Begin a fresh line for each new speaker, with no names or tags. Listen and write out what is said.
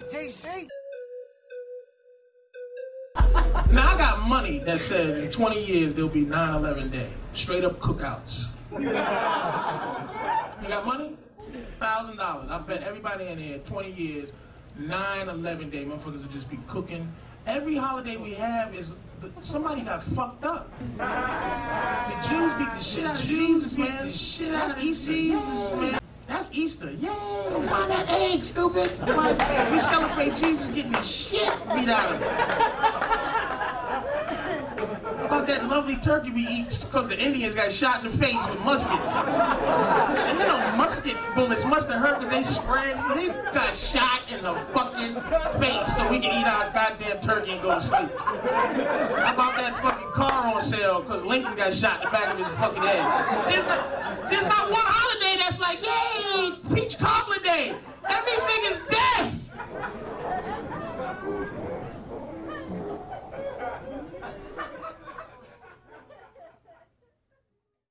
right, DC.
Now I got money that says in 20 years there'll be 9/11 day, straight up cookouts. you got money? Thousand dollars. I bet everybody in here 20 years, 9/11 day, motherfuckers will just be cooking. Every holiday we have is somebody got fucked up. The Jews beat the shit out of Jesus, man. The shit That's Easter, Jesus, man. That's Easter. Yay! Go find that egg, stupid. We celebrate Jesus getting the shit beat out of him about that lovely turkey we eat because the Indians got shot in the face with muskets. And you know, musket bullets must have hurt because they spread, so they got shot in the fucking face so we can eat our goddamn turkey and go to sleep. How about that fucking car on sale because Lincoln got shot in the back of his fucking head? There's not, there's not one